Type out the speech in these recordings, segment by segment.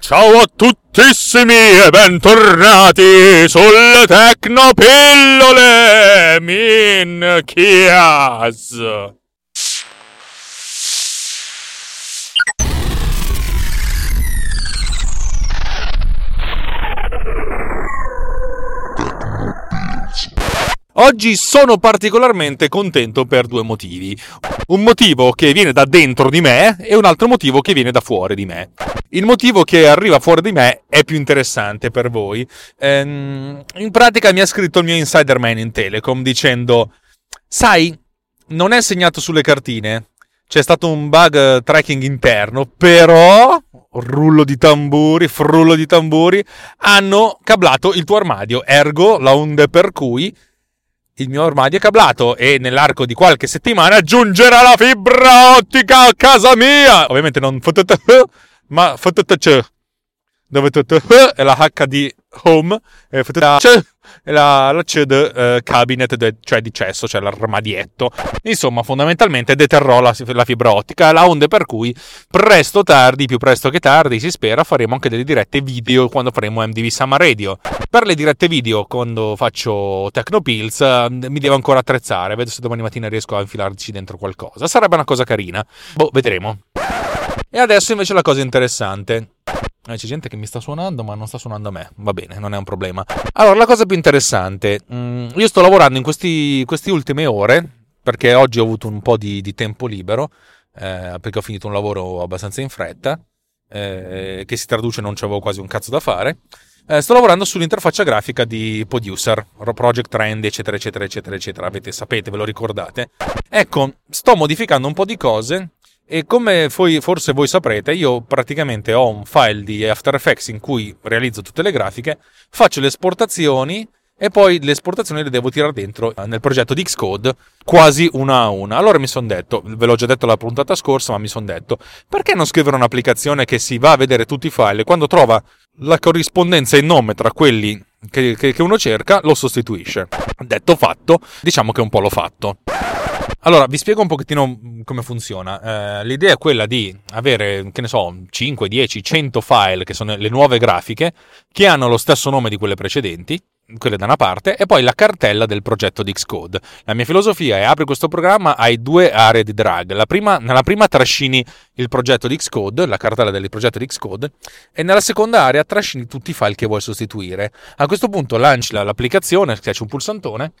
Ciao a tuttissimi e bentornati sulle Tecnopillole Minchias. Oggi sono particolarmente contento per due motivi. Un motivo che viene da dentro di me e un altro motivo che viene da fuori di me. Il motivo che arriva fuori di me è più interessante per voi. Ehm, in pratica mi ha scritto il mio insider man in Telecom dicendo: Sai, non è segnato sulle cartine. C'è stato un bug tracking interno, però rullo di tamburi, frullo di tamburi, hanno cablato il tuo armadio, ergo la onde per cui il mio armadio è cablato e nell'arco di qualche settimana giungerà la fibra ottica a casa mia. Ovviamente non FTTH, ma FTTC. Dove TTH è la HD home e FTTC è la, la CED eh, cabinet, de, cioè di cesso, cioè l'armadietto. Insomma, fondamentalmente deterrò la, la fibra ottica, la onde per cui presto tardi, più presto che tardi, si spera, faremo anche delle dirette video quando faremo MDV Summer Radio. Per le dirette video, quando faccio Tecnopills, eh, mi devo ancora attrezzare. Vedo se domani mattina riesco a infilarci dentro qualcosa. Sarebbe una cosa carina. Boh, vedremo. E adesso invece la cosa interessante. Eh, c'è gente che mi sta suonando, ma non sta suonando a me. Va bene, non è un problema. Allora, la cosa più interessante. Mm, io sto lavorando in questi, queste ultime ore, perché oggi ho avuto un po' di, di tempo libero, eh, perché ho finito un lavoro abbastanza in fretta, eh, che si traduce non c'avevo quasi un cazzo da fare. Eh, sto lavorando sull'interfaccia grafica di Producer, Project Trend, eccetera, eccetera, eccetera, eccetera. Avete, sapete, ve lo ricordate. Ecco, sto modificando un po' di cose e come forse voi saprete, io praticamente ho un file di After Effects in cui realizzo tutte le grafiche, faccio le esportazioni e poi le esportazioni le devo tirare dentro nel progetto di Xcode quasi una a una. Allora mi sono detto, ve l'ho già detto la puntata scorsa, ma mi sono detto, perché non scrivere un'applicazione che si va a vedere tutti i file e quando trova la corrispondenza in nome tra quelli che, che, che uno cerca, lo sostituisce. Detto fatto, diciamo che un po' l'ho fatto. Allora, vi spiego un pochettino come funziona. Eh, l'idea è quella di avere, che ne so, 5, 10, 100 file, che sono le nuove grafiche, che hanno lo stesso nome di quelle precedenti, quelle da una parte, e poi la cartella del progetto di Xcode. La mia filosofia è apri questo programma, hai due aree di drag. Prima, nella prima trascini il progetto di Xcode, la cartella del progetto di Xcode, e nella seconda area trascini tutti i file che vuoi sostituire. A questo punto lanci l'applicazione, schiacci un pulsantone,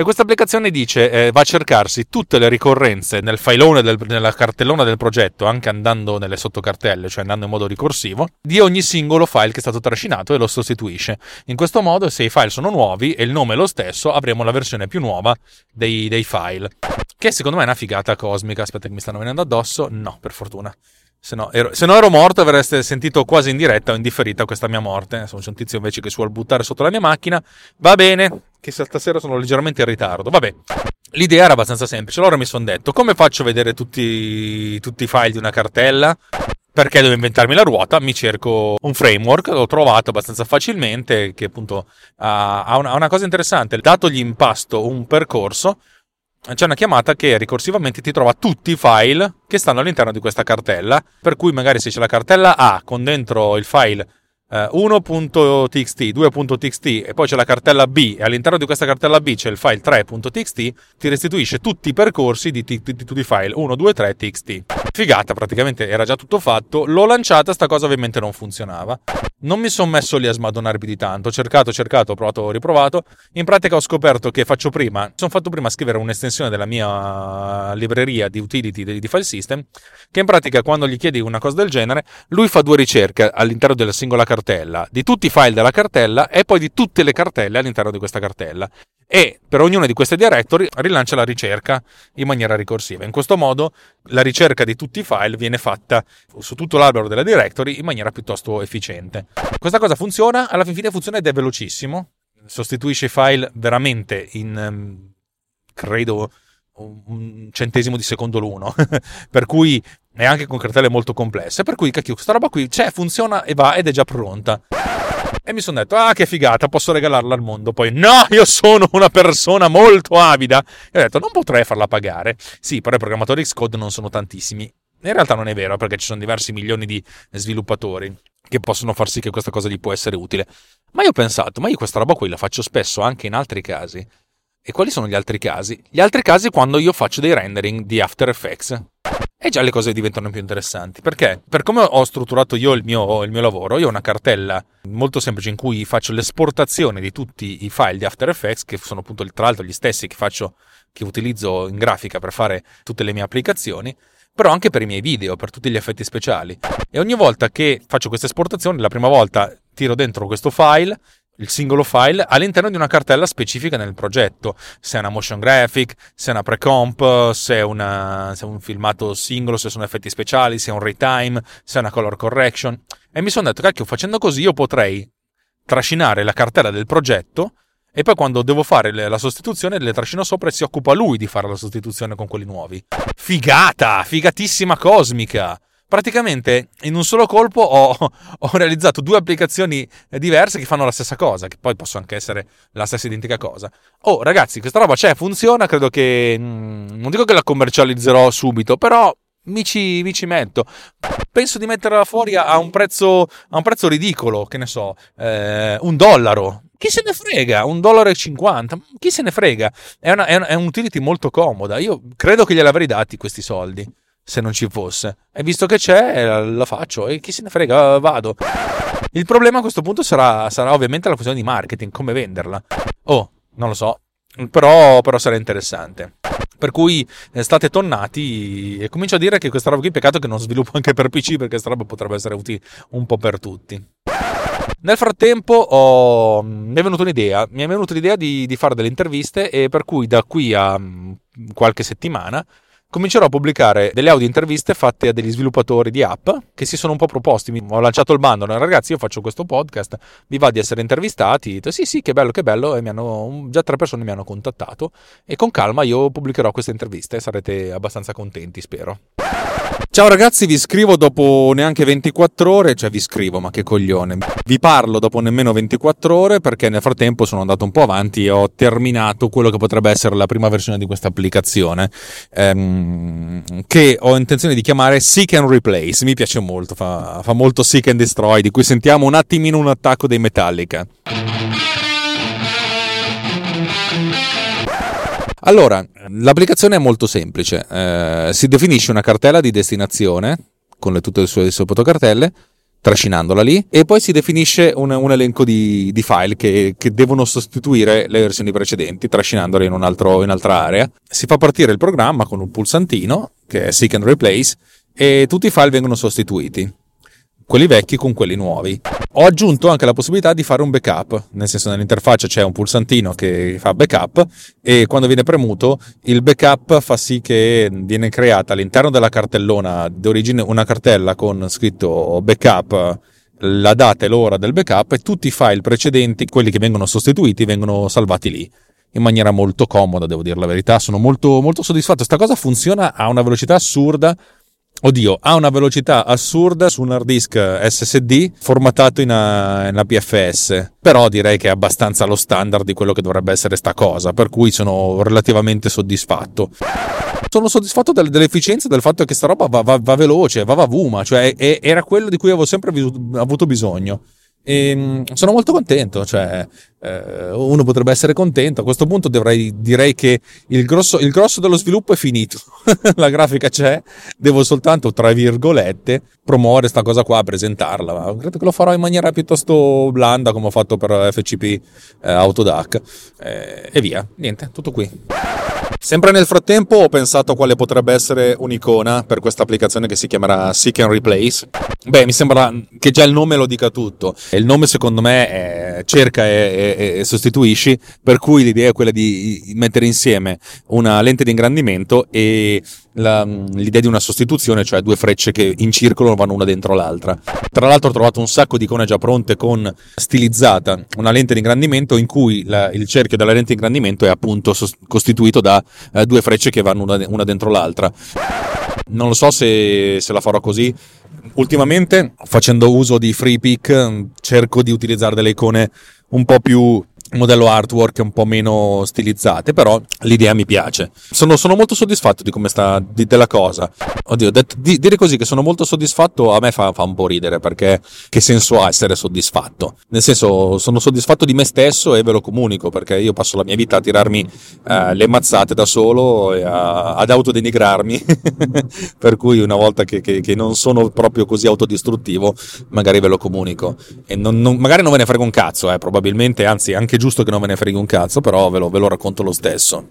e questa applicazione dice, eh, va a cercarsi tutte le ricorrenze nel filone, del, nella cartellona del progetto, anche andando nelle sottocartelle, cioè andando in modo ricorsivo, di ogni singolo file che è stato trascinato e lo sostituisce. In questo modo, se i file sono nuovi e il nome è lo stesso, avremo la versione più nuova dei, dei file. Che secondo me è una figata cosmica. Aspetta che mi stanno venendo addosso. No, per fortuna. Se no, ero, se no, ero, morto avreste sentito quasi in diretta o in differita questa mia morte. Sono un tizio invece che si vuole buttare sotto la mia macchina. Va bene, che stasera sono leggermente in ritardo. Vabbè, l'idea era abbastanza semplice. Allora mi sono detto, come faccio a vedere tutti, tutti i file di una cartella? Perché devo inventarmi la ruota? Mi cerco un framework, l'ho trovato abbastanza facilmente, che appunto ha una, una cosa interessante. Dato gli impasto un percorso, c'è una chiamata che ricorsivamente ti trova tutti i file che stanno all'interno di questa cartella, per cui magari se c'è la cartella A con dentro il file 1.txt, eh, 2.txt e poi c'è la cartella B e all'interno di questa cartella B c'è il file 3.txt, ti restituisce tutti i percorsi di, tutti i file 1, 2, 3, txt. Figata, praticamente era già tutto fatto, l'ho lanciata, sta cosa ovviamente non funzionava. Non mi sono messo lì a smadonnarmi di tanto, ho cercato, cercato, ho provato, ho riprovato. In pratica ho scoperto che faccio prima, sono fatto prima scrivere un'estensione della mia libreria di utility di file system, che in pratica quando gli chiedi una cosa del genere, lui fa due ricerche all'interno della singola cartella, di tutti i file della cartella e poi di tutte le cartelle all'interno di questa cartella. E per ognuna di queste directory rilancia la ricerca in maniera ricorsiva. In questo modo la ricerca di tutti i file viene fatta su tutto l'albero della directory in maniera piuttosto efficiente. Questa cosa funziona, alla fin fine funziona ed è velocissimo, sostituisce i file veramente in, ehm, credo, un centesimo di secondo l'uno, per cui è anche con cartelle molto complesse, per cui cacchio, questa roba qui c'è, funziona e va ed è già pronta. E mi sono detto, ah che figata, posso regalarla al mondo. Poi, no, io sono una persona molto avida. E ho detto, non potrei farla pagare. Sì, però i programmatori Xcode non sono tantissimi. In realtà non è vero, perché ci sono diversi milioni di sviluppatori che possono far sì che questa cosa gli può essere utile. Ma io ho pensato, ma io questa roba qui la faccio spesso anche in altri casi. E quali sono gli altri casi? Gli altri casi quando io faccio dei rendering di After Effects. E già le cose diventano più interessanti. Perché? Per come ho strutturato io il mio, il mio, lavoro, io ho una cartella molto semplice in cui faccio l'esportazione di tutti i file di After Effects, che sono appunto tra l'altro gli stessi che faccio, che utilizzo in grafica per fare tutte le mie applicazioni, però anche per i miei video, per tutti gli effetti speciali. E ogni volta che faccio questa esportazione, la prima volta tiro dentro questo file, il singolo file all'interno di una cartella specifica nel progetto, se è una motion graphic, se è una pre-comp, se è, una, se è un filmato singolo, se sono effetti speciali, se è un retime, se è una color correction. E mi sono detto, cacchio, facendo così io potrei trascinare la cartella del progetto e poi quando devo fare la sostituzione le trascino sopra e si occupa lui di fare la sostituzione con quelli nuovi. Figata! Figatissima cosmica! Praticamente in un solo colpo ho, ho, realizzato due applicazioni diverse che fanno la stessa cosa, che poi possono anche essere la stessa identica cosa. Oh, ragazzi, questa roba c'è, funziona, credo che... Mm, non dico che la commercializzerò subito, però mi ci, mi ci, metto. Penso di metterla fuori a un prezzo, a un prezzo ridicolo, che ne so, eh, un dollaro. Chi se ne frega? Un dollaro e cinquanta? Chi se ne frega? È, una, è, una, è un utility molto comoda. Io credo che glieli avrei dati questi soldi se non ci fosse. E visto che c'è, la faccio e chi se ne frega, vado. Il problema a questo punto sarà, sarà ovviamente la questione di marketing, come venderla. Oh, non lo so, però, però sarà interessante. Per cui eh, state tonnati e comincio a dire che questa roba qui, peccato che non sviluppo anche per PC perché questa roba potrebbe essere utile un po' per tutti. Nel frattempo ho, mi è venuta un'idea, mi è venuta l'idea di, di fare delle interviste e per cui da qui a mm, qualche settimana comincerò a pubblicare delle audio interviste fatte a degli sviluppatori di app che si sono un po' proposti. Ho lanciato il bando, ragazzi, io faccio questo podcast, vi va di essere intervistati? Detto, sì, sì, che bello, che bello. E mi hanno, già tre persone mi hanno contattato e con calma io pubblicherò queste interviste. Sarete abbastanza contenti, spero. Ciao ragazzi, vi scrivo dopo neanche 24 ore, cioè vi scrivo, ma che coglione. Vi parlo dopo nemmeno 24 ore perché nel frattempo sono andato un po' avanti e ho terminato quello che potrebbe essere la prima versione di questa applicazione ehm, che ho intenzione di chiamare Seek and Replace. Mi piace molto, fa, fa molto Seek and Destroy, di cui sentiamo un attimino un attacco dei Metallica. Allora, l'applicazione è molto semplice. Eh, si definisce una cartella di destinazione con le, tutte le sue sottocartelle, trascinandola lì, e poi si definisce un, un elenco di, di file che, che, devono sostituire le versioni precedenti, trascinandole in, un altro, in un'altra area. Si fa partire il programma con un pulsantino, che è Seek and Replace, e tutti i file vengono sostituiti quelli vecchi con quelli nuovi. Ho aggiunto anche la possibilità di fare un backup, nel senso nell'interfaccia c'è un pulsantino che fa backup e quando viene premuto il backup fa sì che viene creata all'interno della cartellona d'origine una cartella con scritto backup la data e l'ora del backup e tutti i file precedenti, quelli che vengono sostituiti, vengono salvati lì in maniera molto comoda, devo dire la verità. Sono molto, molto soddisfatto. Questa cosa funziona a una velocità assurda Oddio, ha una velocità assurda su un hard disk SSD formattato in, in APFS, però direi che è abbastanza lo standard di quello che dovrebbe essere sta cosa, per cui sono relativamente soddisfatto. Sono soddisfatto del, dell'efficienza del fatto che sta roba va, va, va veloce, va va vuma, cioè è, era quello di cui avevo sempre avuto bisogno. E ehm, sono molto contento, cioè eh, uno potrebbe essere contento. A questo punto dovrei, direi che il grosso, il grosso dello sviluppo è finito. La grafica c'è, devo soltanto, tra virgolette, promuovere questa cosa qua, presentarla. Ma credo che lo farò in maniera piuttosto blanda, come ho fatto per FCP eh, Autodac. Eh, e via, niente, tutto qui. Sempre nel frattempo ho pensato a quale potrebbe essere un'icona per questa applicazione che si chiamerà Seek and Replace. Beh, mi sembra che già il nome lo dica tutto. E il nome secondo me è cerca e, e, e, sostituisci, per cui l'idea è quella di mettere insieme una lente di ingrandimento e la, l'idea di una sostituzione, cioè due frecce che in circolo vanno una dentro l'altra. Tra l'altro ho trovato un sacco di icone già pronte con stilizzata una lente di ingrandimento in cui la, il cerchio della lente di ingrandimento è appunto sost- costituito da eh, due frecce che vanno una, una, dentro l'altra. Non lo so se, se la farò così. Ultimamente, facendo uso di FreePick, cerco di utilizzare delle icone un po' più modello artwork un po' meno stilizzate, però l'idea mi piace. Sono, sono molto soddisfatto di come sta di, della cosa. Oddio, det, di, dire così che sono molto soddisfatto a me fa, fa, un po' ridere perché che senso ha essere soddisfatto? Nel senso, sono soddisfatto di me stesso e ve lo comunico perché io passo la mia vita a tirarmi eh, le mazzate da solo e a, ad autodenigrarmi. per cui una volta che, che, che, non sono proprio così autodistruttivo, magari ve lo comunico. E non, non, magari non ve ne frego un cazzo, eh, probabilmente, anzi anche giusto che non me ne freghi un cazzo, però ve lo, ve lo racconto lo stesso.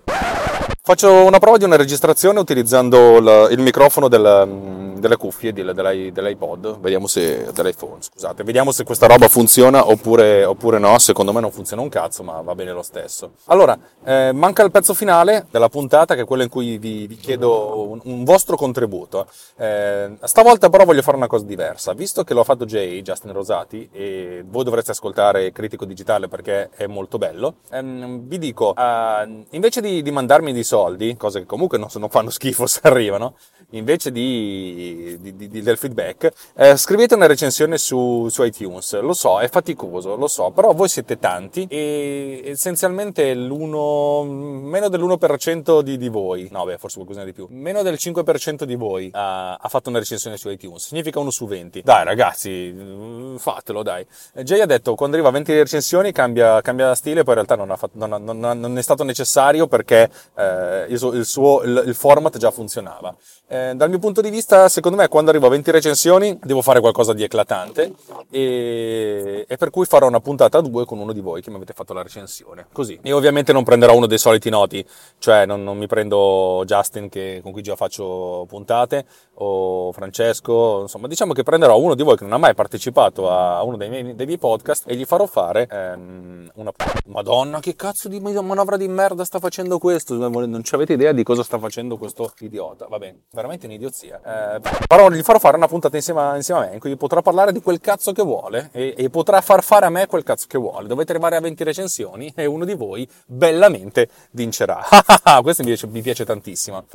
Faccio una prova di una registrazione utilizzando la, il microfono del, delle cuffie dell'i, dell'iPod, vediamo se, dell'iPhone, scusate, vediamo se questa roba funziona oppure, oppure, no, secondo me non funziona un cazzo, ma va bene lo stesso. Allora, eh, manca il pezzo finale della puntata, che è quello in cui vi, vi chiedo un, un, vostro contributo. Eh, stavolta però voglio fare una cosa diversa, visto che l'ho fatto Jay, Justin Rosati, e voi dovreste ascoltare Critico Digitale perché è molto bello, ehm, vi dico, eh, invece di, di mandarmi dei soldi, cose che comunque non, non fanno schifo se arrivano, invece di di, di, del feedback, eh, scrivete una recensione su, su, iTunes. Lo so, è faticoso, lo so, però voi siete tanti e essenzialmente meno dell'1% di, voi, no beh, forse qualcosa di più, meno del 5% di voi ha, ha, fatto una recensione su iTunes. Significa uno su 20. Dai ragazzi, fatelo dai. Jay ha detto quando arriva a 20 recensioni cambia, cambia stile, poi in realtà non, fatto, non, non, non è stato necessario perché eh, il, il, suo, il, il format già funzionava. Eh, dal mio punto di vista, secondo me, quando arrivo a 20 recensioni, devo fare qualcosa di eclatante e, e per cui farò una puntata a due con uno di voi che mi avete fatto la recensione. Così. E ovviamente non prenderò uno dei soliti noti, cioè non, non mi prendo Justin che, con cui già faccio puntate o Francesco, insomma, diciamo che prenderò uno di voi che non ha mai partecipato a uno dei miei, dei miei podcast e gli farò fare ehm, una... Madonna, che cazzo di manovra di merda sta facendo questo? Non avete idea di cosa sta facendo questo idiota. Va bene veramente un'idiozia. Eh, però gli farò fare una puntata insieme insieme a me, in cui potrà parlare di quel cazzo che vuole e, e, potrà far fare a me quel cazzo che vuole. Dovete arrivare a 20 recensioni e uno di voi bellamente vincerà. Questo piace, mi piace tantissimo.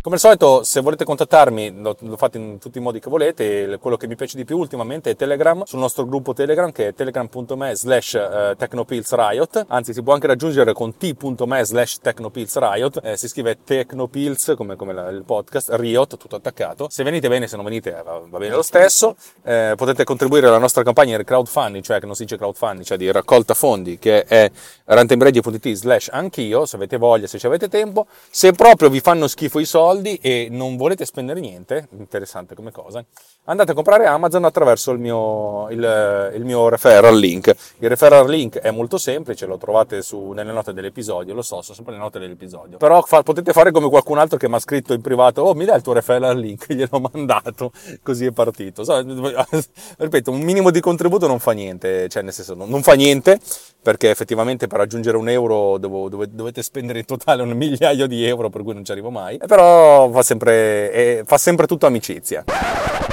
Come al solito, se volete contattarmi, lo, lo, fate in tutti i modi che volete. Quello che mi piace di più ultimamente è Telegram, sul nostro gruppo Telegram che è telegram.me slash eh, technopillsriot. Anzi, si può anche raggiungere con t.me slash technopillsriot. Eh, si scrive technopills come, come la, il podcast, riot, tutto attaccato. Se venite bene, se non venite va, va bene lo stesso. Eh, potete contribuire alla nostra campagna di crowdfunding, cioè che non si dice crowdfunding, cioè di raccolta fondi, che è rantembredi.it slash anch'io, se avete voglia, se ci avete tempo. Se proprio vi fanno schifo i soldi e non volete spendere niente, interessante come cosa, andate a comprare Amazon attraverso il mio, il, il mio referral link. Il referral link è molto semplice, lo trovate su, nelle note dell'episodio, lo so, sono sempre le note dell'episodio. Però fa, potete fare come qualcun altro che mi ha scritto in privato, oh mi dai il tuo referral link, gliel'ho mandato, così è partito. So, ripeto, un minimo di contributo non fa niente, cioè nel senso non, non fa niente, perché effettivamente per raggiungere un euro devo, dove, dovete spendere in totale un migliaio di euro, per cui non ci arrivo mai. Però fa sempre, eh, fa sempre tutto amicizia.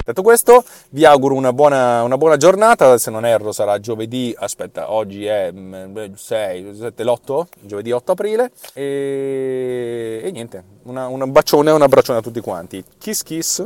Detto questo, vi auguro una buona, una buona, giornata. Se non erro, sarà giovedì. Aspetta, oggi è 6, 7, l'8, giovedì 8 aprile. E, e niente, una, un bacione un abbraccione a tutti quanti. Kiss kiss.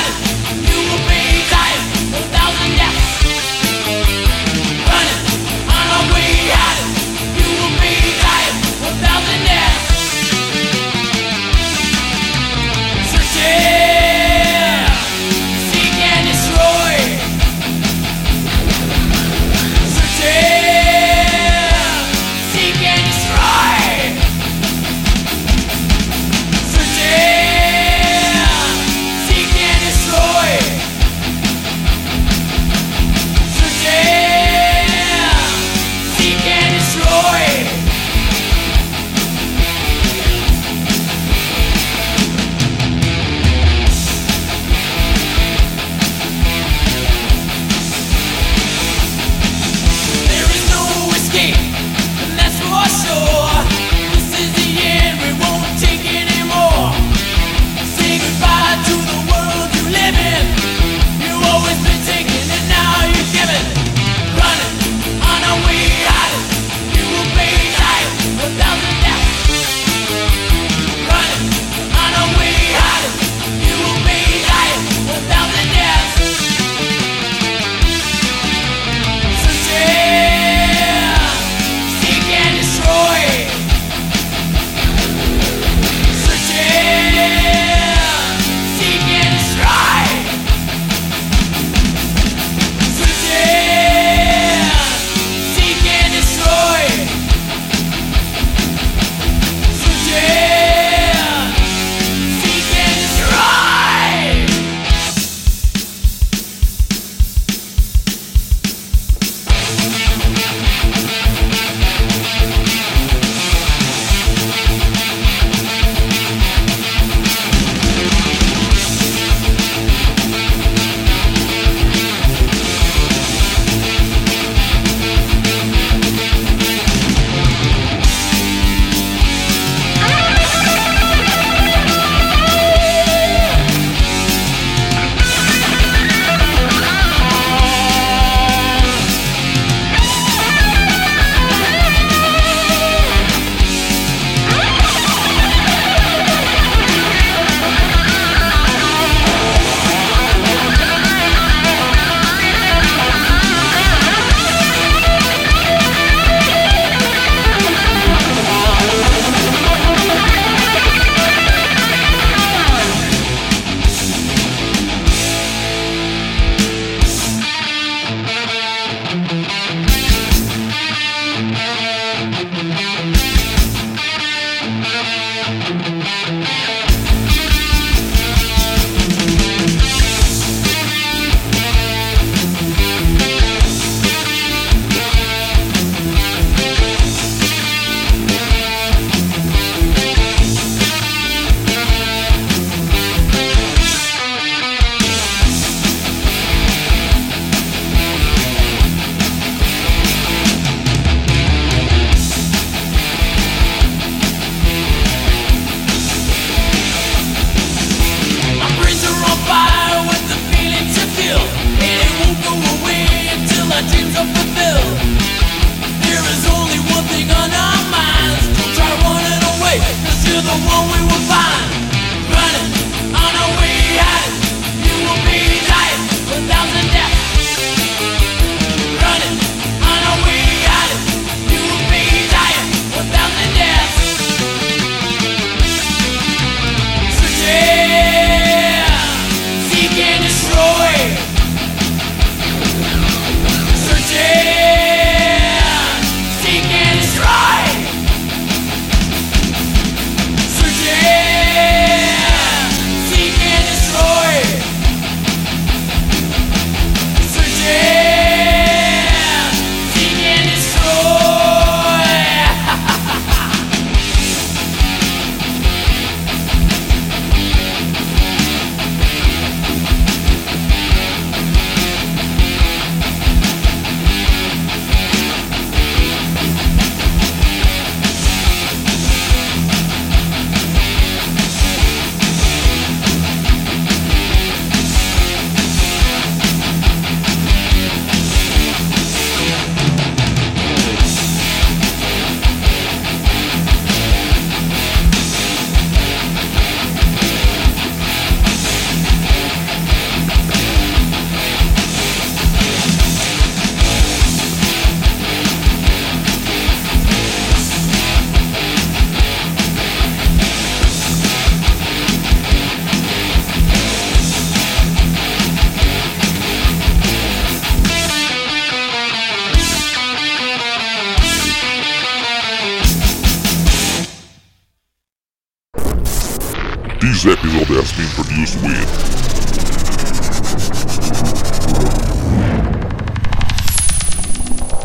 This episode has been produced with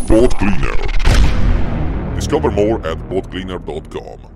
Boat Cleaner. Discover more at boatcleaner.com.